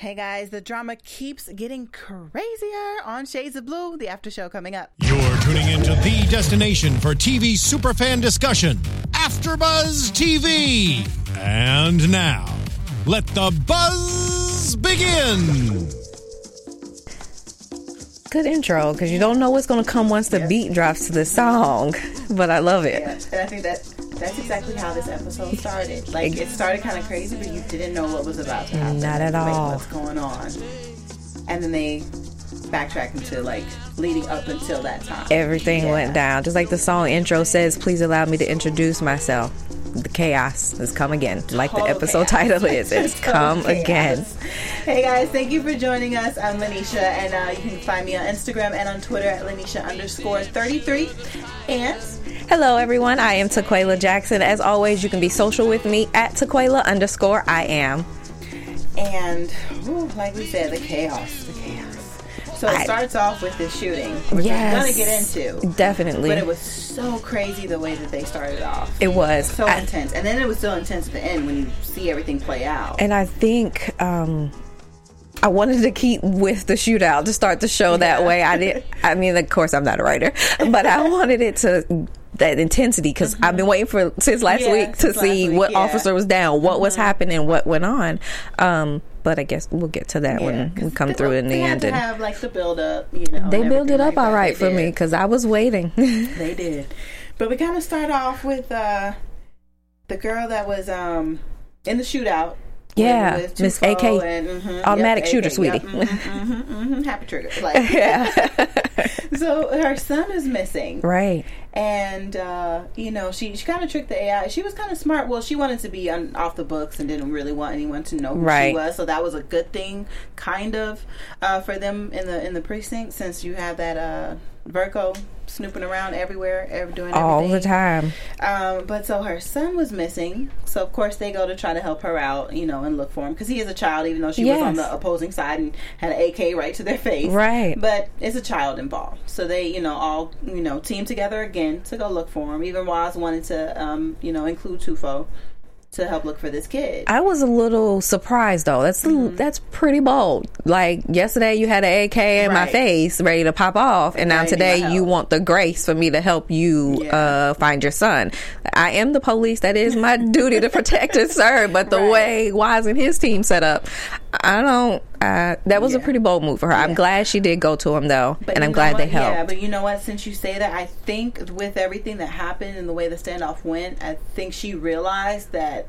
Hey guys, the drama keeps getting crazier on Shades of Blue, the after show coming up. You're tuning into the destination for TV superfan discussion, AfterBuzz TV. And now, let the buzz begin. Good intro because you don't know what's going to come once the beat drops to the song, but I love it. Yeah, and I think that that's exactly how this episode started. Like it started kind of crazy, but you didn't know what was about to happen. Not at Like, all. what's going on? And then they backtrack into like leading up until that time. Everything Yeah. went down. Just like the song intro says, please allow me to introduce myself. The chaos has come again. Like the episode chaos. title is, it's come chaos. again. Hey guys, thank you for joining us. I'm Lynneisha, and uh, you can find me on Instagram and on Twitter at Lynneisha underscore 33. And Hello, everyone. I am Taquaila Jackson. As always, you can be social with me at Taquaila underscore I am. and ooh, like we said, the chaos, the chaos. So it I- starts off with this shooting, which Yes. we're gonna get into. Definitely. But it was so crazy the way that they started off. It was. so I- intense, and then it was still intense at the end when you see everything play out. And I think um, I wanted to keep with the shootout to start the show that Yeah. way. I did. I mean, of course, I'm not a writer, but I wanted it to that intensity because I've been waiting for since last Mm-hmm. Yeah, week to see week, what yeah. Mm-hmm. officer was down, what was happening, what went on. Um, but I guess we'll get to that Yeah, when we come through in the they end. to have like the build up, you know. they build it up like all right They for me because I was waiting. They did. But we kind of start off with uh, the girl that was um, in the shootout. Yeah, Miss AK. and, mhm, Automatic yep, shooter, AK, sweetie. Yep, mhm, mhm, mhm, happy trigger. Like, yeah, so her son is missing. right. And uh, you know, she she kind of tricked the AI. She was kind of smart. Well, she wanted to be on, off the books and didn't really want anyone to know who Right. she was. So that was a good thing, kind of, uh, for them in the in the precinct. Since you have that uh, Virgo snooping around everywhere, ever doing All the time. Um, but so her son was missing. So of course they go to try to help her out, you know, and look for him because he is a child, even though she was on the opposing side and had an AK right to their face. Right. But it's a child involved, so they, you know, all you know, team together again to go look for him. Even Woz wanted to, um, you know, include Tufo to help look for this kid. I was a little surprised though. That's Mm-hmm. that's pretty bold. Like yesterday, you had an AK in my face, ready to pop off, and now Now you need my today you want the grace for me to help you Yeah. uh, find your son. I am the police. That is my duty to protect and serve. But the Right. way Wise and his team set up, I don't. Uh, that was a pretty bold move for her. I'm glad she did go to him though, But and I'm glad they what? Yeah, but you know what? Since you say that, I think with everything that happened and the way the standoff went, I think she realized that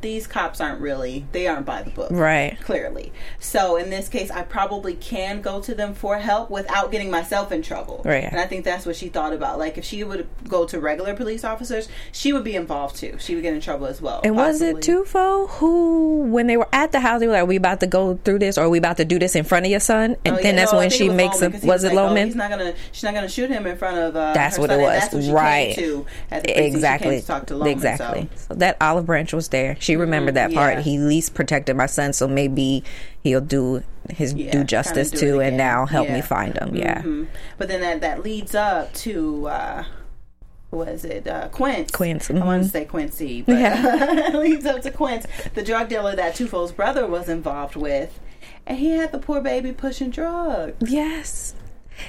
these cops aren't really they aren't by the book. Right. Clearly. So in this case I probably can go to them for help without getting myself in trouble. Right. And I think that's what she thought about. Like if she would go to regular police officers, she would be involved too. She would get in trouble as well. And was it possibly. Tufo who, when they were at the house, they were like, "Are we about to go through this, or are we about to do this in front of your son?" And Oh, then yeah, that's no, when she makes Loman, a. Was it like, oh, Loman? he's not gonna. She's not gonna shoot him in front of. Uh, That's what it was. That's what she right. Came to at the precinct. She came exactly. to to Loman, exactly. so. So. that olive branch was there. She remembered that part. yeah. He least protected my son, so maybe he'll do his Yeah, due justice it too, and now help Yeah. me find him. Yeah. Mhm. But then that that leads up to. Uh, what is it? Uh, Quince. Quince, I want to say Quincy, but Yeah. leads up to Quince, the drug dealer that Tufo's brother was involved with, and he had the poor baby pushing drugs. Yes.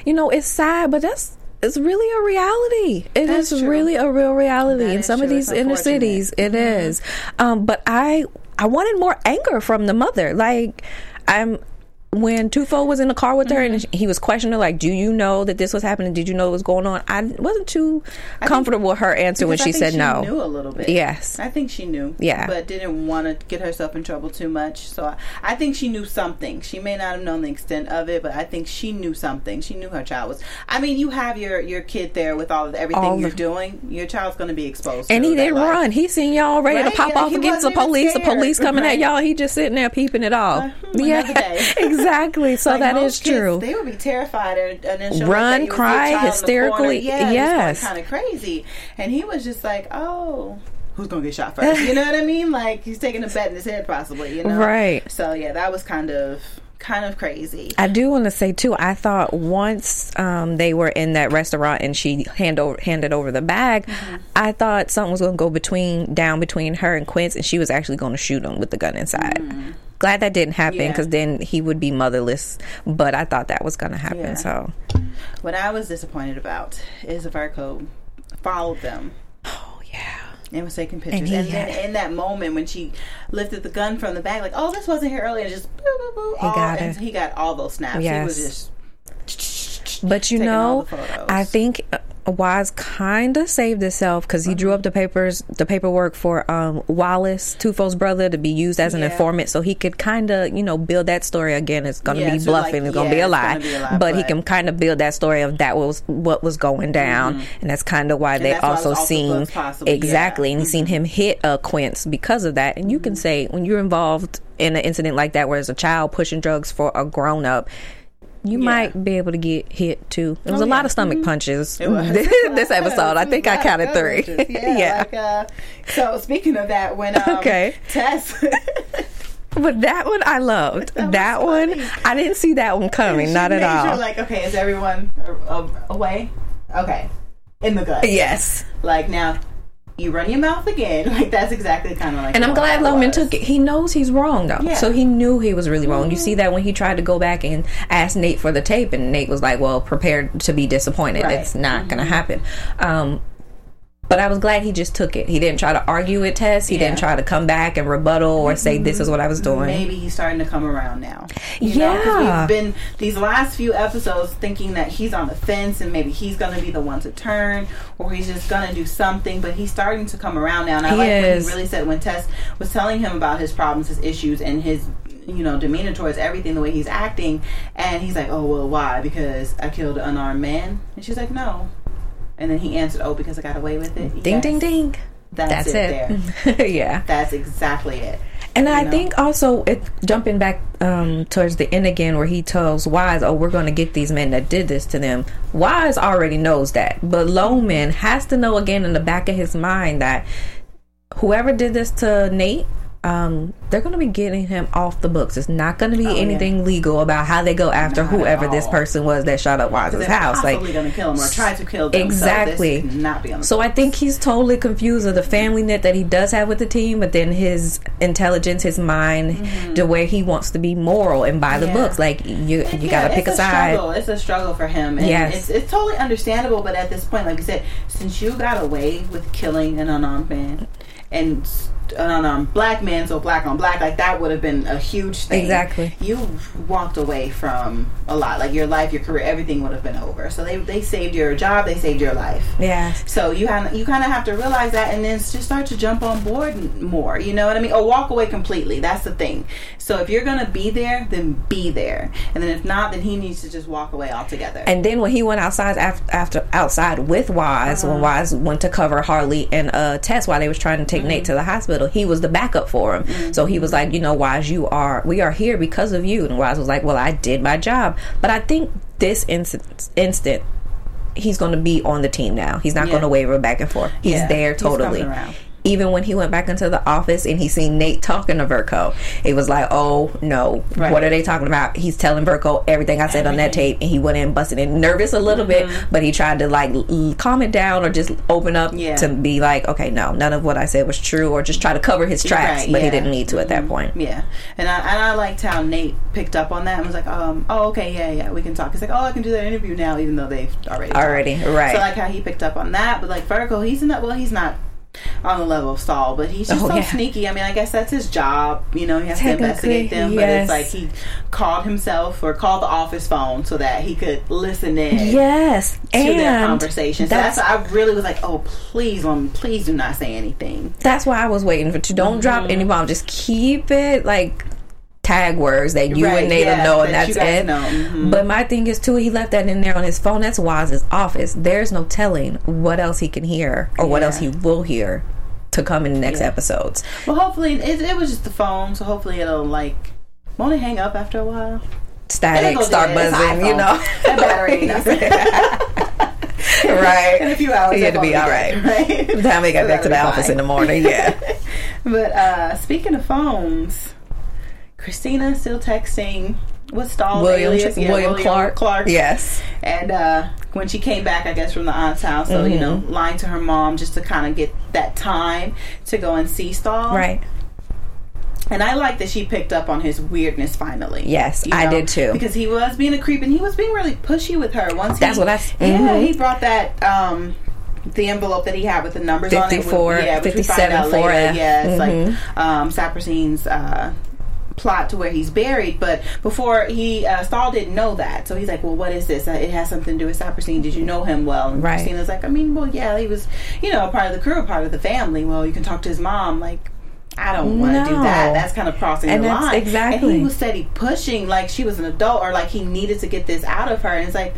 You know, it's sad, but that's it's really a reality. It is That's true. really a real reality That in is some of these It's inner. Mm-hmm. cities. It is. Um, but I I wanted more anger from the mother. Like I'm when Tufo was in the car with her Mm-hmm. and he was questioning her, like, "Do you know that this was happening? Did you know what was going on?" I wasn't too comfortable with her answer when she I think said no. Knew a little bit. Yes. I think she knew. Yeah. but didn't want to get herself in trouble too much. So I, I think she knew something. She may not have known the extent of it, but I think she knew something. She knew her child was. I mean, you have your your kid there with all of everything All you're the- doing. Your child's going to be exposed. And he didn't life. run. He seen y'all ready Right? to pop Yeah, off against the police. The police coming Right. at y'all. He just sitting there peeping it all. Uh, another day. exactly. So Like, that is kids, true. They would be terrified and, and Run, up that he was cry, the child in the hysterically- Yeah, yes. kind of crazy. And he was just like, "Oh, who's gonna get shot first? You know what I mean? Like he's taking a bet in his head, possibly. You know, Right. So yeah, that was kind of kind of crazy. I do want to say too. I thought once um, they were in that restaurant and she hand over, handed over the bag, Mm-hmm. I thought something was going to go between down between her and Quince, and she was actually going to shoot him with the gun inside. Glad that didn't happen Yeah. because then he would be motherless. But I thought that was going to happen. Yeah. So, What I was disappointed about is Virgo followed them oh yeah, and was taking pictures. And And, then had- in that moment when she lifted the gun from the bag, like, oh, this wasn't here earlier, and just boo, boo, boo, He all- got and it. he got all those snaps. He was just. But you know. I think uh, Wise kind of saved himself because he drew up the papers, the paperwork for um, Wallace Tufo's brother to be used as an Yeah. informant, so he could kind of, you know, build that story again. It's going to Yeah, be so like, bluffing. it's going to yeah, be a it's lie, gonna be a lie, but, he can kind of build that story of that was what was going down, and that's kind of why they Mm-hmm. why also also seen looks possible, yeah. Mm-hmm. exactly, and he seen him hit uh, Quince because of that. And you can say when you're involved in an incident like that, where there's a child pushing drugs for a grown up. You Yeah. might be able to get hit too. There was Oh, a lot of stomach punches It was. this episode. I think I counted three. Yeah. yeah. Like, uh, so speaking of that, when um, Okay. Tess, But that one I loved. That That, one funny. I didn't see that one coming. not at all. Sure, like, okay, is everyone away? Okay, in the gut. yes. Like now, you run your mouth again. Like that's exactly kind of like. And I'm glad Loman took it. He knows he's wrong though. Yeah. So he knew he was really wrong. You see that when he tried to go back and ask Nate for the tape and Nate was like, "Well, prepared to be disappointed. Right. Mm-hmm. It's not going to happen." Um but I was glad he just took it. He didn't try to argue with Tess. He Yeah. didn't try to come back and rebuttal or say this is mm-hmm. what I was doing. Maybe he's starting to come around now. You know, Yeah. we've been these last few episodes thinking that he's on the fence and maybe he's going to be the one to turn or he's just going to do something. But he's starting to come around now. And I He like is. he really said when Tess was telling him about his problems, his issues, and his you know demeanor towards everything, the way he's acting, and he's like, "Oh well, why? Because I killed an unarmed man." And she's like, "No." And then he answered, "Oh, because I got away with it." Ding Yes. ding ding. That's, it. There. it. yeah. That's exactly it. And I know? think also it jumping back um, towards the end again, where he tells Wise, "Oh, we're going to get these men that did this to them." Wise already knows that, but Loman has to know again in the back of his mind that whoever did this to Nate, um, they're going to be getting him off the books. It's not going to be Oh, yeah. anything legal about how they go after Not whoever this person was that shot up Wise's house. Like going to kill him or try to kill them. Exactly. So this cannot be on the So I think he's totally confused of the family net that he does have with the team, but then his intelligence, his mind, the way he wants to be moral and buy the Mm-hmm. Yeah. books. Like you, you Yeah, got to pick a it's side. Struggle. It's a struggle for him. And Yes. it's, it's totally understandable, but at this point, like you said, since you got away with killing an unarmed man and an unarmed black man, so black on black, like that would have been a huge thing. Exactly. You walked away from a lot. Like your life, your career, everything would have been over. So they, they saved your job, they saved your life. Yeah. So you have you kind of have to realize that, and then just start to jump on board more. You know what I mean? Or walk away completely. That's the thing. So if you're gonna be there, then be there, and then if not, then he needs to just walk away altogether. And then when he went outside after, after outside with Wise, Uh-huh. when Wise went to cover Harlee and uh, Tess while they was trying to take Nate Mm-hmm. to the hospital, he was the backup for him. So he was like, you know, Wise, you are we are here because of you. And Wise was like, well, I did my job. But I think this instant, instant he's going to be on the team now. He's not Yeah. going to waver back and forth. He's Yeah, there totally. around. Even when he went back into the office and he seen Nate talking to Verco, it was like, oh no, Right. what are they talking about? He's telling Verco everything I said on that tape, and he went in busting in nervous a little bit, but he tried to like l- calm it down or just open up Mm-hmm. Yeah. to be like, okay, no, none of what I said was true, or just try to cover his tracks, Right, but he didn't need to at that Mhm. point. Yeah, and I and I liked how Nate picked up on that and was like, um, oh okay, yeah, yeah, we can talk. He's like, oh, I can do that interview now, even though they've already talked. Already, right. So I like how he picked up on that, but like Virgo, he's not. Well, he's not on the level of Stahl, but he's just Oh, so yeah. sneaky. I mean, I guess that's his job. You know, he has to investigate them, but it's like he called himself or called the office phone so that he could listen in. Yes, To and their conversation. So that's, that's I really was like, oh please, um, please do not say anything. That's why I was waiting for to don't drop Mm-hmm. any bomb. Just keep it like tag words that you Right, and Nate yeah, know, and that that's it. Mhm. But my thing is too, he left that in there on his phone. That's Woz's office. There's no telling what else he can hear or what else he will hear to come in the next Yeah. episodes. Well, hopefully it, it was just the phone, so hopefully it'll like won't it hang up after a while. Static, start. Buzzing, you know. that battery nothing. in a few hours, He had to be all right. right? By the time we got So back to the be office fine. in the morning, yeah. But uh speaking of phones, Christina still texting. What's Stahl's William, alias? Yeah, William Clark. Clark. Yes. And uh, when she came back, I guess from the aunt's house, so you know, Mm-hmm. lying to her mom just to kind of get that time to go and see Stahl. Right. And I like that she picked up on his weirdness finally. Yes, I did too. Because he was being a creep and he was being really pushy with her. Once That's he, I Yeah, mhm. he brought that um the envelope that he had with the numbers on it. 54, yeah, which we find 57, out 4F. Yeah, it's Mhm. like um Saperstein's uh plot to where he's buried, but before he uh, Stahl didn't know that, so he's like, "Well, what is this? Uh, it has something to do with Saperstein. Did you know him well?" And Right. Christina's like, "I mean, well, yeah, he was, you know, a part of the crew, a part of the family. Well, you can talk to his mom, like." I don't want to do that. That's kind of crossing And the line. exactly- And he was steady pushing like she was an adult or like he needed to get this out of her. And it's like,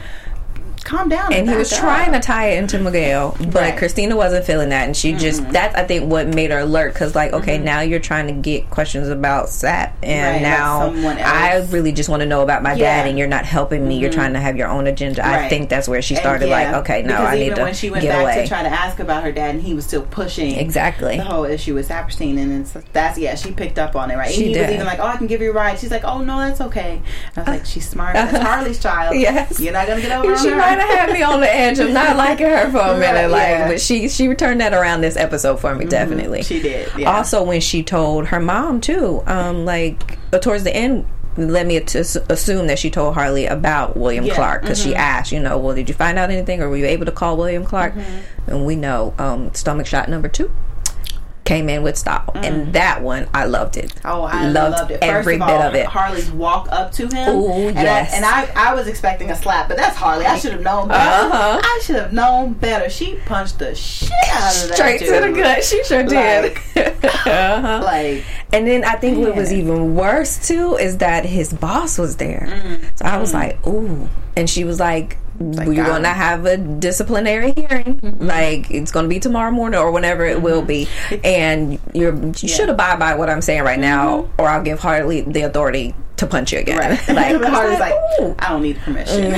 calm down. and he was up. trying to tie it into Miguel, but Right. Christina wasn't feeling that, and she just that's I think what made her alert because like okay now you're trying to get questions about Sap, and Mm-hmm. Right, now I really just want to know about my Yeah. dad, and you're not helping me. You're trying to have your own agenda. I think that's where she started yeah, like okay no I need even to when she went back away to try to ask about her dad, and he was still pushing exactly. the whole issue with Saperstein, and it's that's yeah, she picked up on it, right? She and he was even like, "Oh, I can give you a ride." She's like, "Oh no, that's okay." I was like, "She's smart. That's Harlee's child. Yes. you're not gonna get over on her." Might have had me on the edge of not liking her for a Right, minute, like, yeah. but she she returned that around this episode for me, definitely. She did. Yeah. Also, when she told her mom too, um, like uh, towards the end, led me assume that she told Harlee about William Yeah, mm-hmm. Clark because she asked, you know, well, did you find out anything, or were you able to call William Clark? Mm-hmm. And we know, um, stomach shot number two came in with style, and that one I loved it. Mm. Oh, I loved, it. First every of all, bit of it. Harlee's walk up to him. Ooh, and yes. I, and I, I was expecting a slap, but that's Harlee. I should have known better. Uh-huh. I should have known better. She punched the shit out of that Straight to the gut, she sure did. uh-huh. Like, And then I think what was even worse too is that his boss was there. So I was like, ooh. And she was like, Like, we're going to have a disciplinary hearing. Like, it's going to be tomorrow morning or whenever it will be. And you're, you should abide by what I'm saying right now, or I'll give Harlee the authority to punch you again. right. like, But Harlee's like, ooh. I don't need permission.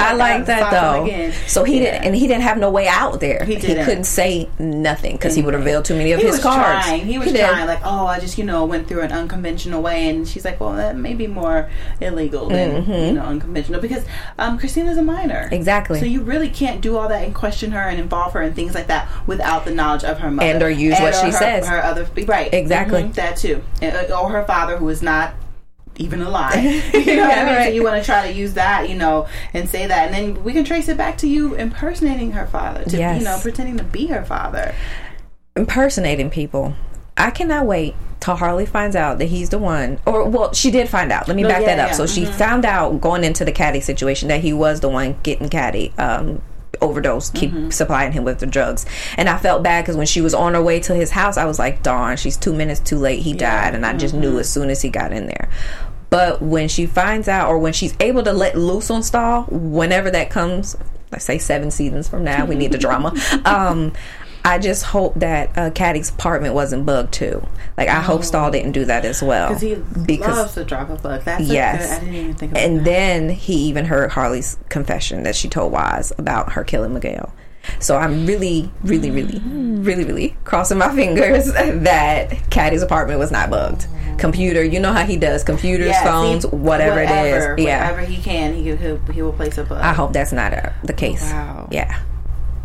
I like that though. again. So he Yeah. didn't, and he didn't have no way out there. He didn't. couldn't say nothing because he would reveal too many of he his was cards. trying. He was did. trying, like, oh, I just, you know, went through an unconventional way, and she's like, well, that may be more illegal than you know unconventional because um, Christina's a minor, Mm-hmm. Exactly. So you really can't do all that and question her and involve her and things like that without the knowledge of her mother And or use what or she her, says. Her other right, Exactly. Mhm, that too, And, uh, or her father who is not even alive. You know what Yeah, I mean? So you want to try to use that, you know, and say that, and then we can trace it back to you impersonating her father, to Yes. you know, pretending to be her father. impersonating people. I cannot wait till Harlee finds out that he's the one. Or well, she did find out. Let me No, back yeah, that up. yeah, So she mhm. found out going into the caddy situation that he was the one getting caddy. Um, overdose keep Mm-hmm. supplying him with the drugs and i felt bad because when she was on her way to his house i was like darn she's two minutes too late he died and i just Mm-hmm. knew as soon as he got in there but when she finds out or when she's able to let loose on Stahl, whenever that comes let's say seven seasons from now we need the drama um I just hope that uh, Caddy's apartment wasn't bugged too. Like I hope Stahl didn't do that as well. Because he loves to drop a bug. That's Yes. good. I didn't even think about and that. then he even heard Harlee's confession that she told Wise about her killing Miguel. So I'm really, really, really, really, really crossing my fingers that Caddy's apartment was not bugged. Computer, you know how he does computers, Yeah, see, phones, whatever, it is. Yeah, whatever he can, he he'll, he will place a bug. I hope that's not uh the case. Wow. Yeah,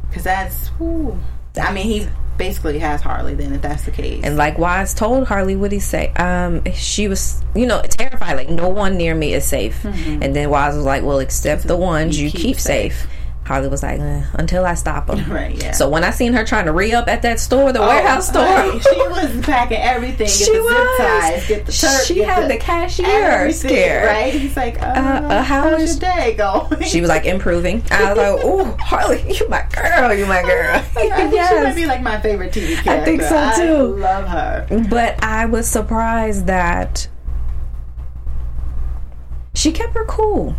because that's. Whew. I mean, he basically has Harlee. Then, if that's the case, and likewise told Harlee, what he say? Um, she was, you know, terrified. Like no one near me is safe. And then Wise was like, well, except the ones you, Mm-hmm. you keep, keep safe. safe. Harlee was like, eh, until I stop them. right? Yeah. So when I seen her trying to re up at that store, the Oh, warehouse store, honey, she was packing everything. Get She the was. zip ties. Get the shirt. She had the cashier scared. Right? He's like, uh, uh, how how's is- your day going? she was like improving. I was like, "Ooh, Harlee, you my girl, you my girl." I think she might be like my favorite TV character. I think so, too. I love her. But I was surprised that she kept her cool.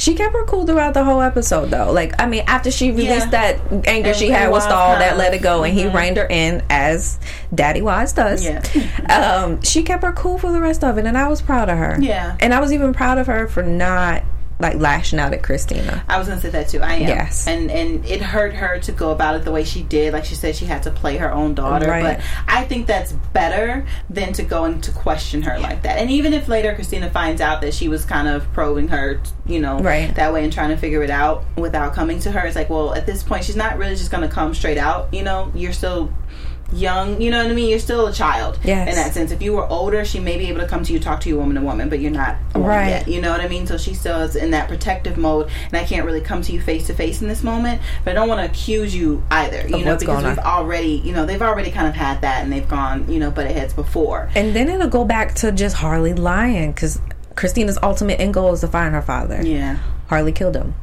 She kept her cool throughout the whole episode, though. Like, I mean, after she released Yeah. that anger And- she had with Stahl, that let it go, and he Mhm. reined her in as Daddy Wise does. Yeah. um, she kept her cool for the rest of it, and I was proud of her. Yeah. and I was even proud of her for not like lashing out at Christina. I was gonna say that too. I am. Yes. And and it hurt her to go about it the way she did. Like she said, she had to play her own daughter. Right. But I think that's better than to go and to question her like that. And even if later Christina finds out that she was kind of probing her, you know, Right. that way and trying to figure it out without coming to her, it's like, well, at this point, she's not really just gonna come straight out. You know, you're still young. You know what I mean? You're still a child Yes. in that sense. If you were older, she may be able to come to you, talk to you woman to woman, but you're not Right. yet. You know what I mean? So she still is in that protective mode, and I can't really come to you face to face in this moment. But I don't want to accuse you either. You Of know, because we've already, you know, they've already kind of had that, and they've gone, you know, butted heads before. And then it'll go back to just Harlee lying because Christina's ultimate end goal is to find her father. Yeah. Harlee killed him.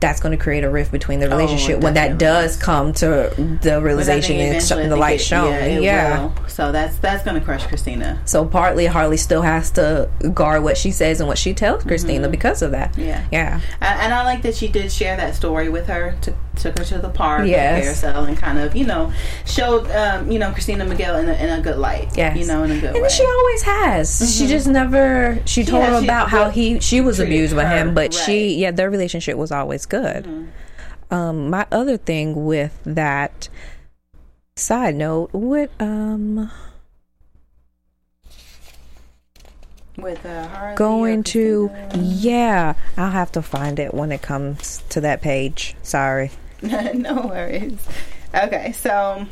That's going to create a rift between the relationship when that Oh, does come to the realization and the light it- shown. Yeah. yeah. So that's that's gonna crush Christina. So partly Harlee still has to guard what she says and what she tells Christina because of that. Mm-hmm. Yeah. Yeah. And and I like that she did share that story with her. Took took her to the park, Yes. the carousel, and kind of you know showed um, you know Christina Miguel in a, in a good light. Yes. you know in a good way. And she always has. She just never. She told Mm-hmm. Yeah, him she- about how he she was abused by him, but right. Mm-hmm. she yeah their relationship was always good. Um, my other thing with that side note, what um with uh, going to yeah I'll have to find it when it comes to that page. Sorry. no worries. Okay, so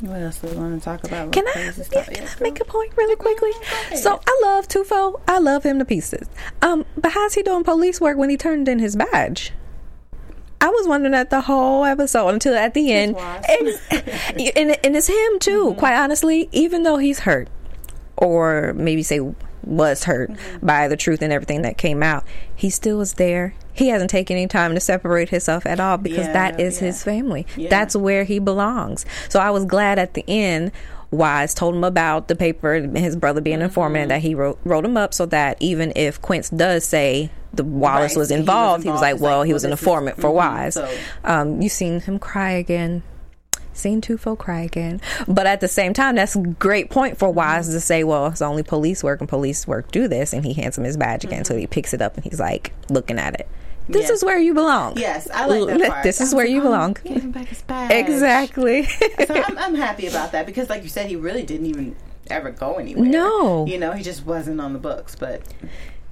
what else do we want to talk about? Can I, yeah, can I make a point really quickly? So I love Tufo. I love him to pieces. Um, but how's he doing police work when he turned in his badge? I was wondering that the whole episode until at the end. Ex- and, and it's him too, Mm-hmm. quite honestly, even though he's hurt, or maybe say was hurt Mm-hmm. by the truth and everything that came out, he still is there. He hasn't taken any time to separate himself at all because Yeah, that is yeah. his family. Yeah. That's where he belongs. So I was glad at the end. Wise told him about the paper, his brother being an Mm-hmm. informant, and that he wrote wrote him up so that even if Quince does say the Wallace Right, was he was involved, he was, like, well, he was an informant for mhm, Wise. so- Um, you seen him cry again. Seen Tufo cry again. But at the same time, that's a great point for Wise to say, well, it's only police work and police work do this. And he hands him his badge again. So he picks it up and he's like looking at it. This Mm-hmm. Is where you belong. Yes, I like that part. This is where like, you oh, belong. Give him back his badge. Exactly. so I'm, I'm happy about that because, like you said, he really didn't even ever go anywhere. No. you know, he just wasn't on the books. But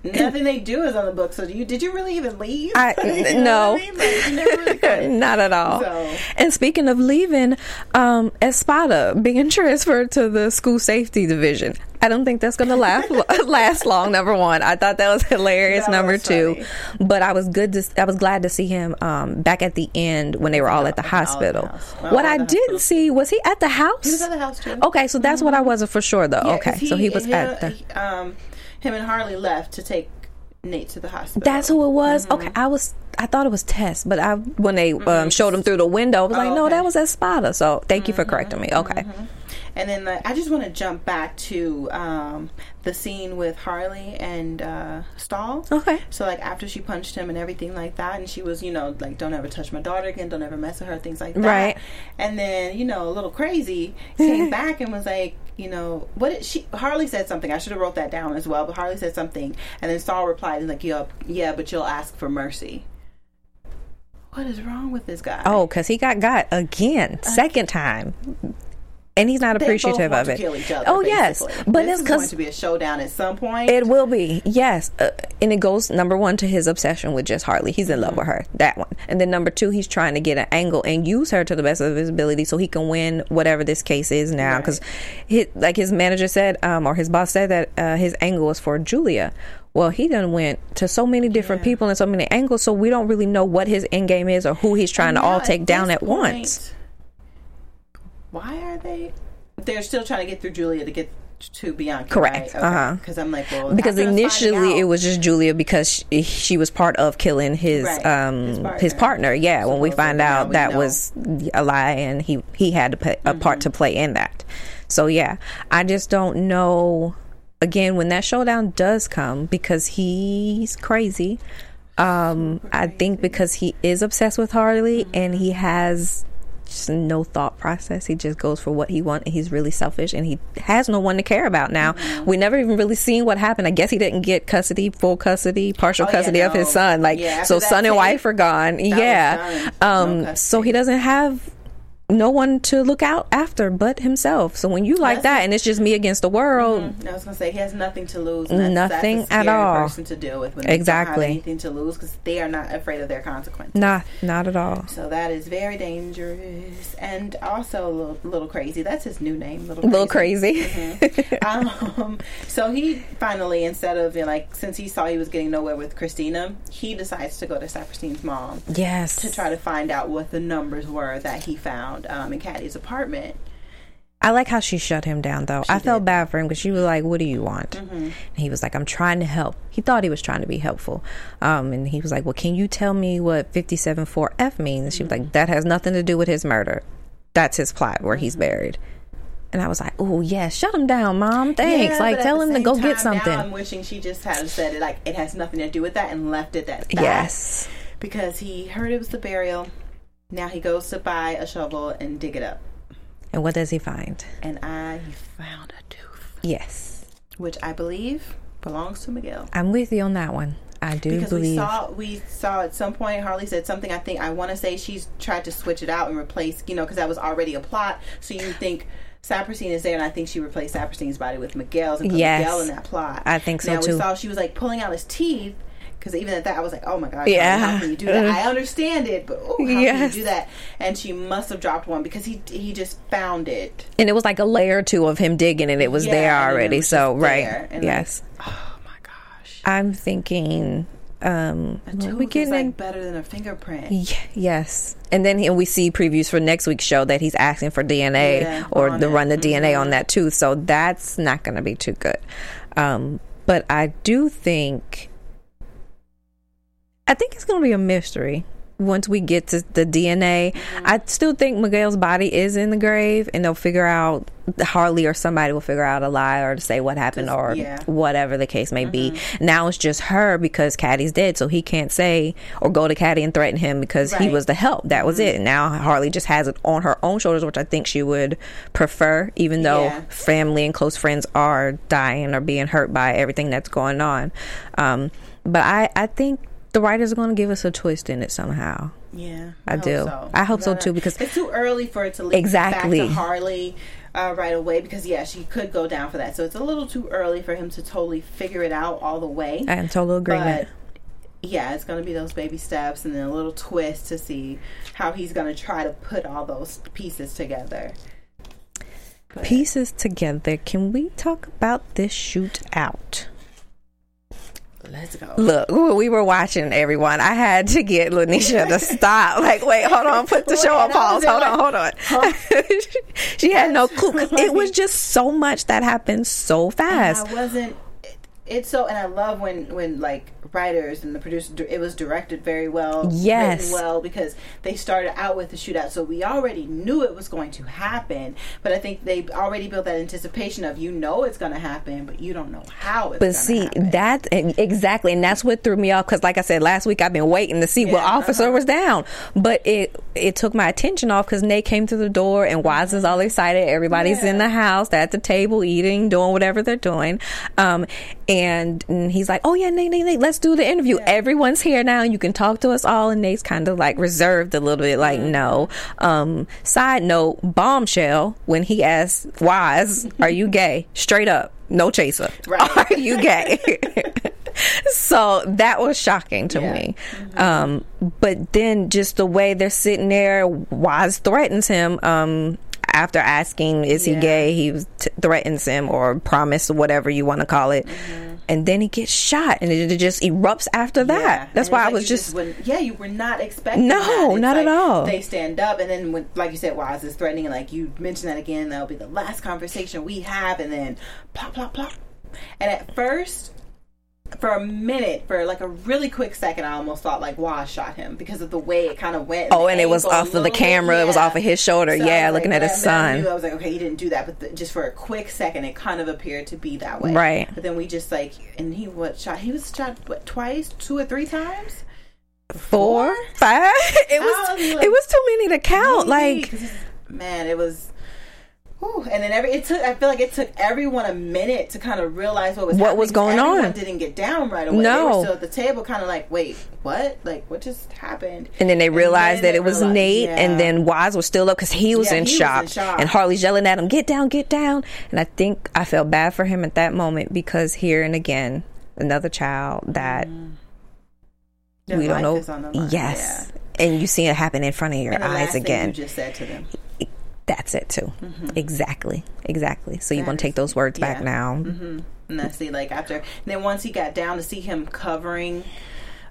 nothing they do is on the books. So do you did you really even leave? I- You know no. I mean? Like, really. Not at all. So- And speaking of leaving, um, Espada being transferred to the school safety division. I don't think that's going to last last long. Number one, I thought that was hilarious. That number was two, but I was good. To, I was glad to see him um, back at the end when they were all at the at the hospital. Well, What I didn't hospital. see was he at the house. He was at the house too. Okay, so that's what I wasn't for sure though. Yeah, okay, 'cause so he was him, at the. um, him and Harlee left to take Nate to the hospital. That's who it was. Mm-hmm. Okay, I was. I thought it was Tess, but I when they um, showed him through the window, I was like, Oh, no, okay. that was that Espada. So thank you for correcting me. Okay. And then like, I just want to jump back to um, the scene with Harlee and uh, Stahl. Okay. So like after she punched him and everything like that, and she was you know like don't ever touch my daughter again, don't ever mess with her, things like that. Right. And then you know a little crazy came back and was like you know what did she Harlee said something. I should have wrote that down as well, but Harlee said something, and then Stahl replied and like yeah yeah, but you'll ask for mercy. What is wrong with this guy? Oh, because he got got again, second time, and he's not appreciative of it. Other, oh yes, basically. but this it's is going to be a showdown at some point. it will be yes, uh, and it goes number one to his obsession with just Harlee. He's in love with her, that one, and then number two, he's trying to get an angle and use her to the best of his ability so he can win whatever this case is now. Because, like his manager said, um, or his boss said that uh, his angle was for Julia. Well, he done went to so many different people and so many angles, so we don't really know what his end game is or who he's trying to all take down at once. Why are they? They're still trying to get through Julia to get to Bianca. Correct. Right? Uh-huh. Because I'm like, well, because after us finding initially it was just Julia because she, she was part of killing his Right. um His his partner. partner. Yeah, when we find out we that know. was a lie and he he had to play, a part to play in that. So yeah, I just don't know. Again, when that showdown does come, because he's crazy. Um, I think because he is obsessed with Harlee and he has just no thought process. He just goes for what he wants, and he's really selfish, and he has no one to care about now. Mm-hmm. We never even really seen what happened. I guess he didn't get custody, full custody, partial Oh, yeah, custody of his son. Like Yeah, so, son and wife are gone. yeah, done. No um, so he doesn't have no one to look out after but himself. So when you like That's- that and it's just me against the world, I was gonna say he has nothing to lose. That's, Nothing that's a at all. Person to deal with when Exactly. anything to lose because they are not afraid of their consequences. nah, not at all. So that is very dangerous and also a little, little crazy. That's his new name, little A crazy. little crazy. um, so he finally, instead of you know, like, since he saw he was getting nowhere with Christina, he decides to go to Saperstein's mom yes. to try to find out what the numbers were that he found um, in Caddy's apartment. I like how she shut him down though. I felt bad for him because she was like, "What do you want?" Mm-hmm. And he was like, "I'm trying to help." He thought he was trying to be helpful, um, and he was like, "Well, can you tell me what 574F means?" And she was Mm-hmm. like, "That has nothing to do with his murder. That's his plot where he's Mm-hmm. buried." And I was like, "Oh yeah, shut him down, mom. Thanks. Yeah, like, tell him to go get something." I'm wishing she just had said it like it has nothing to do with that and left it at that. yes. because he heard it was the burial. Now he goes to buy a shovel and dig it up, And what does he find? and I found a tooth, Yes, which I believe belongs to Miguel. I'm with you on that one. I do because we believe. saw we saw at some point Harlee said something. I think I want to say she's tried to switch it out and replace, you know, because that was already a plot. So you think Saperstein is there, and I think she replaced Saperstein's body with Miguel's and put Yes. Miguel in that plot. I think so, now, too. we saw she was like pulling out his teeth. Because even at that, I was like, "Oh my god, Yeah. how can you do that?" I understand it, but oh, how can you do that? And she must have dropped one because he he just found it. and it was like a layer or two of him digging, and it was Yeah, there already. was So right, and, like, yes. Oh my gosh, I'm thinking um a tooth we getting like better than a fingerprint. Y- yes and then he, we see previews for next week's show that he's asking for dna Yeah, or to. Mm-hmm. run the dna on that tooth so that's not going to be too good um but i do think i think it's going to be a mystery once we get to the DNA, Mm-hmm. I still think Miguel's body is in the grave, and they'll figure out Harlee or somebody will figure out a lie or to say what happened 'Cause- or yeah. whatever the case may be. Mm-hmm. Now it's just her because Caddy's dead, so he can't say or go to Caddy and threaten him because he Right. Mm-hmm. was the help. That was it. Now Harlee just has it on her own shoulders, which I think she would prefer, even though Yeah. family and close friends are dying or being hurt by everything that's going on. Um, but I, I think the writers are going to give us a twist in it somehow. Yeah, I hope do. So. I hope so, too, because- it's too early for it to lead Exactly. back to Harlee uh, right away. Because yeah, she could go down for that. So it's a little too early for him to totally figure it out all the way. I am total agreement. But yeah, it's going to be those baby steps and then a little twist to see how he's going to try to put all those pieces together. But- Pieces together. Can we talk about this shootout? Let's go. Look, we were watching everyone, I had to get Lynneisha to stop. Like, wait, hold on, put the show on Wait, I was pause. Hold on, hold on. she had no clue. It was just so much that happened so fast. I wasn't. It, it's so, and I love when when like writers and the producer. It was directed very well. Yes. well because they started out with the shootout, so we already knew it was going to happen. But I think they already built that anticipation of you know it's going to happen, but you don't know how it's. But see, happen. that exactly, and that's what threw me off. Because, like I said last week, I've been waiting to see what officer uh-huh. was down, but it it took my attention off because Nate came through the door and Wise is all excited. Everybody's in the house, they're at the table eating, doing whatever they're doing, um, and, and he's like, "Oh yeah, Nate, Nate, Nate, let's do the interview. Everyone's here now, and you can talk to us all." And Nate's kind of like reserved a little bit, like, "No." Um, side note: bombshell when he asked Wise, "Are you gay?" Straight up, no chaser. Right. Are you gay? so that was shocking to Yeah. me. Um, but then just the way they're sitting there, Wise threatens him. Um, after asking, "Is he gay?" He t- threatens him or promise whatever you want to call it, mm-hmm. and then he gets shot, and it, it just erupts after that. Yeah. That's And why I like was you just. yeah, you were not expecting. No, not at all. They stand up, and then when, like you said, Wise is this threatening, and like you mentioned that again, that'll be the last conversation we have, and then plop, plop, plop. And at first, for a minute, for like a really quick second, I almost thought like Wise shot him because of the way it kind of went. Oh, and it was off of the camera. It was off of his shoulder. So yeah, looking like, at his but I- son. knew- I was like, okay, he didn't do that, but th- just for a quick second, it kind of appeared to be that way. Right. But then we just like, and he was shot? He was shot what twice, two or three times. Four, five. It was. was like, it was too many to count. Maybe, Like man, it was. Whew. And then every it took. I feel like it took everyone a minute to kind of realize what was What happening, was going everyone on. Didn't get down right away. No. they were still at the table, kind of like, wait, what? Like, what just happened? And then they realized then that it they was realized- Nate, yeah. and then Wise was still up because he was Yeah, in he was in shock. shock. And Harlee's yelling at him, "Get down, get down!" And I think I felt bad for him at that moment because here and again, another child that mm-hmm. Their we don't know. is on the line, Yes, and you see it happen in front of your. And eyes again. you just said to them. That's it too. Mm-hmm. Exactly, exactly. So you want to take those words back yeah. now? Mm-hmm. And that's the like after. And then once he got down to see him covering.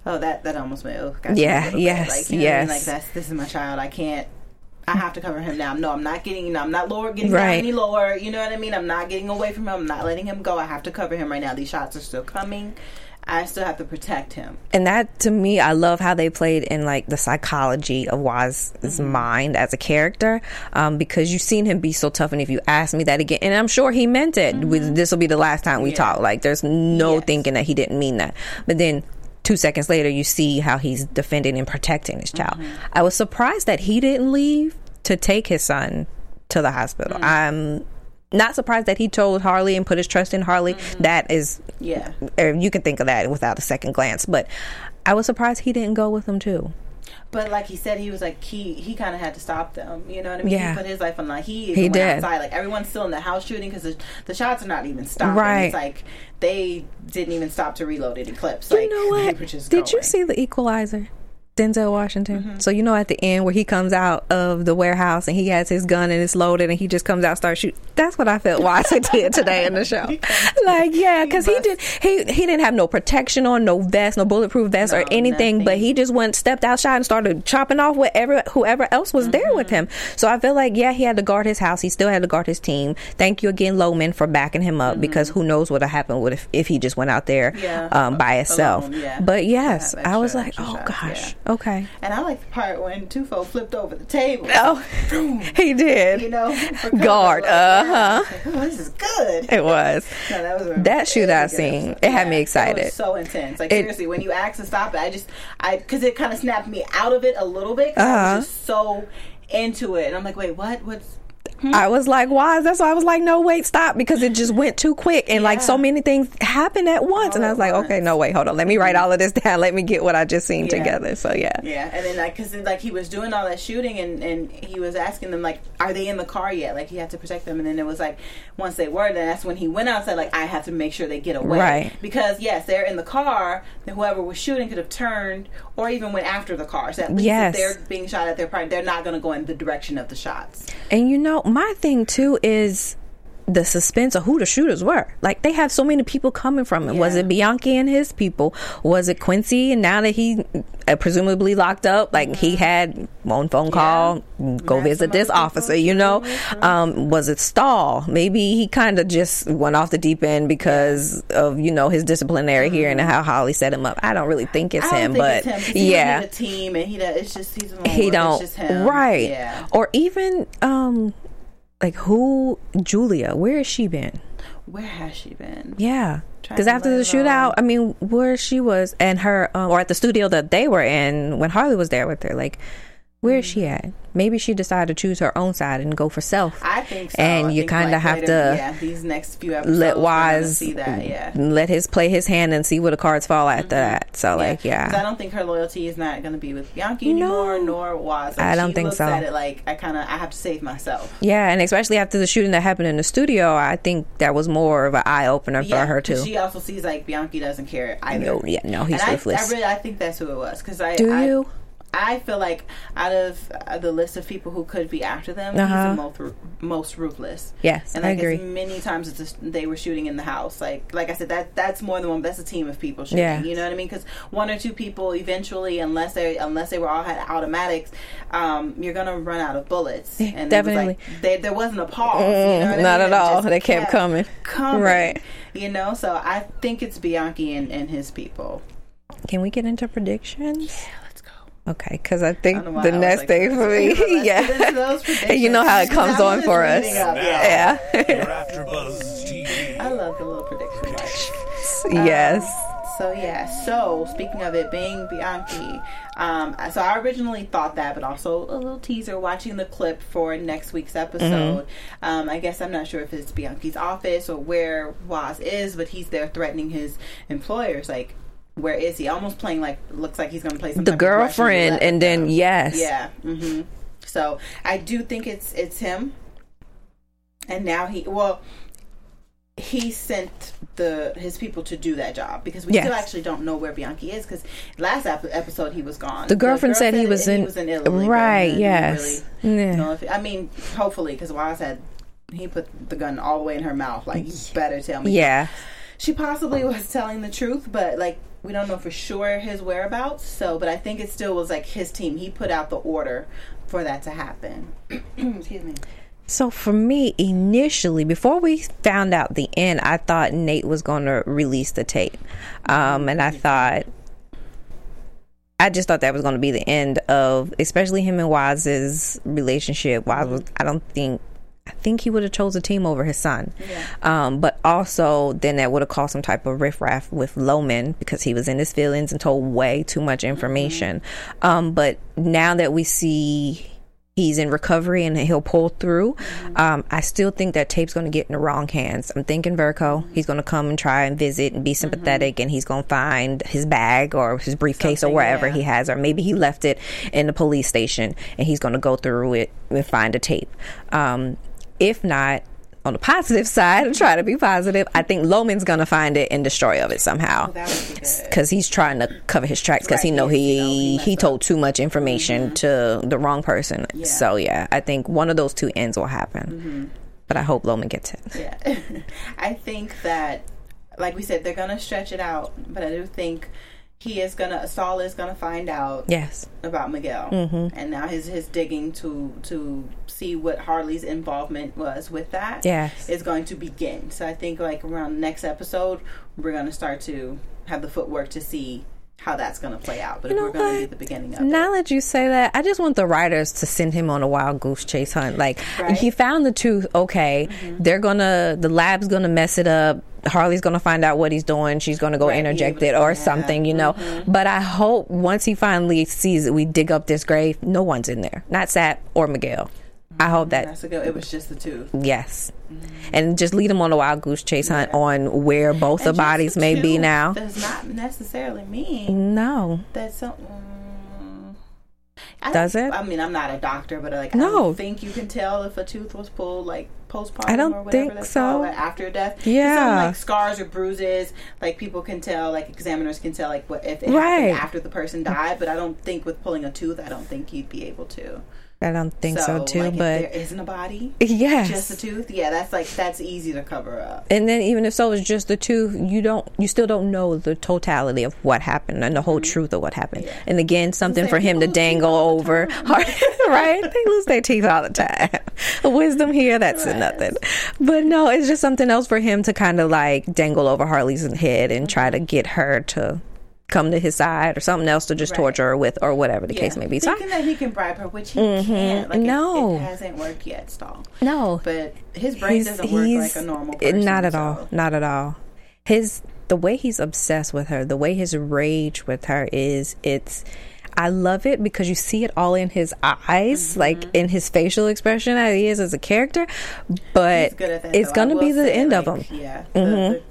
Oh, that that almost made. Oh, Yeah, yes, like, you know what I mean? yes. Like that's this is my child. I can't. I have to cover him now. No, I'm not getting. You know, I'm not lower, getting Right. down any lower. You know what I mean? I'm not getting away from him. I'm not letting him go. I have to cover him right now. These shots are still coming. I still have to protect him. and that to me i love how they played in like the psychology of Woz's Mm-hmm. mind as a character um, because you've seen him be so tough and if you ask me that again and i'm sure he meant it with this will be the last time we Mm-hmm. Yeah. talk like there's no Yes. thinking that he didn't mean that but then two seconds later you see how he's defending and protecting his child Mm-hmm. i was surprised that he didn't leave to take his son to the hospital Mm. i'm not surprised that he told harlee and put his trust in harlee Mm-hmm. That is Yeah. you can think of that without a second glance. But I was surprised he didn't go with them too. But like he said, he was like he he kind of had to stop them. You know what I mean? Yeah. He put his life on the line. He, He went did. outside. Like everyone's still in the house shooting because the, the shots are not even stopping. Right. It's like they didn't even stop to reload any clips. You like, know what? Did you see the Equalizer? Denzel Washington. Mm-hmm. So you know at the end where he comes out of the warehouse and he has his gun and it's loaded and he just comes out starts shooting. That's what I felt Wise did today in the show. Like yeah, because he did he he didn't have no protection on, no vest, no bulletproof vest or No, anything, but he just went stepped outside and started chopping off whatever whoever else was there with him. Mm-hmm. So I feel like yeah, he had to guard his house. He still had to guard his team. Thank you again, Loman, for backing him up because who knows what would have happened if, if he just went out there Mm-hmm. Yeah. um, by himself. Alone, yeah. But yes, Have I was extra- like, oh shots, gosh, yeah. Okay. And I like the part when Tufo flipped over the table. Oh, he did. You know. Guard, uh-huh. Like, oh, this is good. It was. No, that was a That good scene, episode. it had me It excited. was so intense. Like It- seriously, when you asked to stop it, I just, I because it kind of snapped me out of it a little bit. 'cause I Uh-huh. was just so into it, and I'm like, wait, what? What's Mm-hmm. I was like, why? That's why I was like, no, wait, stop, because it just went too quick and like so many things happened at once, and I was like, once. okay, no, wait, hold on, let me write mm-hmm. all of this down. Let me get what I just seen Yeah. together. So yeah, Yeah, and then like, cause like he was doing all that shooting, and and he was asking them like, are they in the car yet? Like he had to protect them, and then it was like, once they were, then that's when he went outside. Like I have to make sure they get away, Right. Because yes, they're in the car. Then whoever was shooting could have turned or even went after the car. So at least Yes. if they're being shot at, they're probably they're not going to go in the direction of the shots. And you know, my thing too is the suspense of who the shooters were. Like they have so many people coming from it. Was it Bianchi and his people? Was it Quincy? And now that he uh, presumably locked up, like he had one phone call, go Met visit this officer. You know, um, was it Stahl? Maybe he kind of just went off the deep end because of you know his disciplinary hearing and how Holly set him up. I don't really think it's Mm-hmm. Him, think but it's him, he yeah, a team, and he does, it's just he's he don't It's just him. right Yeah. or even um like who julia where has she been? Where has she been? yeah. Because after the shootout i mean where she was and her um, or at the studio that they were in when harlee was there with her like where is mm. she at maybe she decided to choose her own side and go for self I think so. And I you kinda like, have later- to yeah these next few episodes let wise see that yeah. let his play his hand and see where the cards fall after mm-hmm. that so like, yeah I don't think her loyalty is not going to be with Bianchi anymore, nor Woz. Like, I don't think so. At it like I kind of I have to save myself. yeah and especially after the shooting that happened in the studio i think that was more of an eye-opener for her too She also sees like Bianchi doesn't care either. no yeah no he's and I, ruthless I really I think that's who it was because I do I, you I feel like out of uh, the list of people who could be after them, Uh-huh. he's the most ru- most ruthless. Yes, and I like agree. As many times as this- they were shooting in the house, like like I said, that that's more than one. That's a team of people shooting. Yeah. You know what I mean? Because one or two people eventually, unless they unless they were all had automatics, um, you're gonna run out of bullets. And definitely. like, they, there wasn't a pause. you Mm, know what I not mean? at all. They kept coming. coming. Right. You know, so I think it's Bianchi and, and his people. Can we get into predictions? Yeah. Okay, because I think I don't know why the I next like, thing for me, let's get into those yeah, predictions. you know how it comes I on for us. reading up, Yeah, Your AfterBuzz TV. I love the little prediction. yes. So So yeah. So speaking of it being Bianchi, um, so I originally thought that, but also a little teaser watching the clip for next week's episode. Um, I guess I'm not sure if it's Bianchi's office or where Woz is, but he's there threatening his employers. Like, where is he? Almost playing like looks like he's gonna play some The type of Russian girlfriend, and then yes, Yeah. hmm So I do think it's it's him. And now he well he sent the his people to do that job because we Yes. still actually don't know where Bianchi is because last ep- episode he was gone. The girlfriend said he was in- Italy, but right, we didn't yes. really Yeah. know if- I mean, hopefully, because Woz said he put the gun all the way in her mouth. Like, you better tell me. yeah. She possibly was telling the truth, but like we don't know for sure his whereabouts. So, but I think it still was like his team. He put out the order for that to happen. Excuse me. So for me, initially, before we found out the end, I thought Nate was going to release the tape, um, and I thought, I just thought that was going to be the end of, especially him and Wise's relationship. Wise, was, I don't think. I think he would have chose a team over his son, um, but also then that would have caused some type of riffraff with Loman because he was in his feelings and told way too much information. Um, but now that we see he's in recovery and he'll pull through. Um, I still think that tape's going to get in the wrong hands. I'm thinking Verco. He's going to come and try and visit and be sympathetic, and he's going to find his bag or his briefcase Something, or wherever yeah. he has, or maybe he left it in the police station, and he's going to go through it and find a tape. Um, if not. On the positive side, and try to be positive. I think Loman's gonna find it and destroy of it somehow that would be good. because he's trying to cover his tracks because he know he you know, he he, told too much information mm-hmm. to the wrong person. Yeah. So yeah, I think one of those two ends will happen. Mm-hmm. But I hope Loman gets it. Yeah. I think that, like we said, they're gonna stretch it out, but I do think he is gonna Stahl is gonna find out Yes. about Miguel, Mm-hmm. and now his his digging to to see what Harlee's involvement was with that Yes. is going to begin. So I think like around next episode, we're gonna start to have the footwork to see how that's gonna play out. But You know we're gonna be at the beginning of Now it. that you say that, I just want the writers to send him on a wild goose chase hunt. Like Right. Mm-hmm. he found the tooth. Okay, they're gonna the lab's gonna mess it up. Harlee's gonna find out what he's doing. She's gonna go Right, interject it or something, you know. But I hope once he finally sees that we dig up this grave, no one's in there, not Sap or Miguel. I hope that That's a good. It was just the tooth. Yes. And just lead them on a wild goose chase hunt on where both the And just bodies may be now. Does not necessarily mean No. That's some. mm, I Does it? I mean, I'm not a doctor, but like, I No. don't think you can tell if a tooth was pulled like postpartum I don't or whatever think that's so. called, after death, Yeah. like scars or bruises, like people can tell, like examiners can tell, like what if it Right. happened after the person died. But I don't think with pulling a tooth, I don't think you'd be able to. I don't think so, too, like, if but there isn't a body, yes. just a tooth. Yeah, that's like that's easy to cover up. and then even if so it's just the two you don't you still don't know the totality of what happened and the whole mm-hmm. truth of what happened. And again something for him to people lose teeth dangle over. right? They lose their teeth all the time. Wisdom here that's Right. nothing. But no it's just something else for him to kind of like dangle over harlee's head and mm-hmm. try to get her to come to his side or something else to just Right. torture her with or whatever the case may be so I- Thinking that he can bribe her, which he can't. Like, No. it, hasn't worked yet, Stahl. no But his brain doesn't work like a normal person. Not at so- all. Not at all. His the way he's obsessed with her, the way his rage with her is it's I love it because you see it all in his eyes, Mm-hmm. like in his facial expression as he is as a character. But He's good at that. it's though. gonna be the end of him. Yeah. the- the-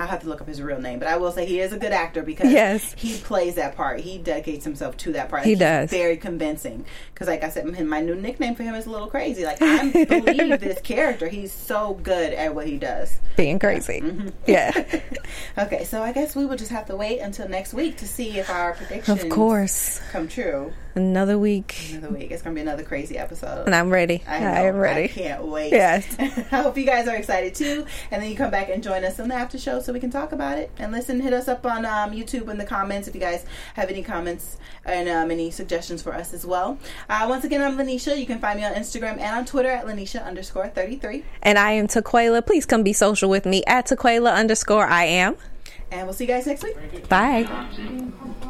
I have to look up his real name, but I will say he is a good actor because Yes. he plays that part. He dedicates himself to that part. He does. Very convincing. Because, like I said, my my new nickname for him is a little crazy. Like I believe this character. He's so good at what he does. Being crazy. Mm-hmm. Yeah. Okay, so I guess we will just have to wait until next week to see if our predictions of course. come true. Another week. Another week. It's gonna be another crazy episode. And I'm ready. I, know, am I ready. can't wait. Yes. I hope you guys are excited too. And then you come back and join us in the after show so we can talk about it. And listen, hit us up on um, YouTube in the comments if you guys have any comments and um, any suggestions for us as well. Uh, once again, I'm Lynneisha. You can find me on Instagram and on Twitter at Lynneisha underscore 33. And I am Taquaila. Please come be social with me at Taquaila underscore I am. And we'll see you guys next week. Bye.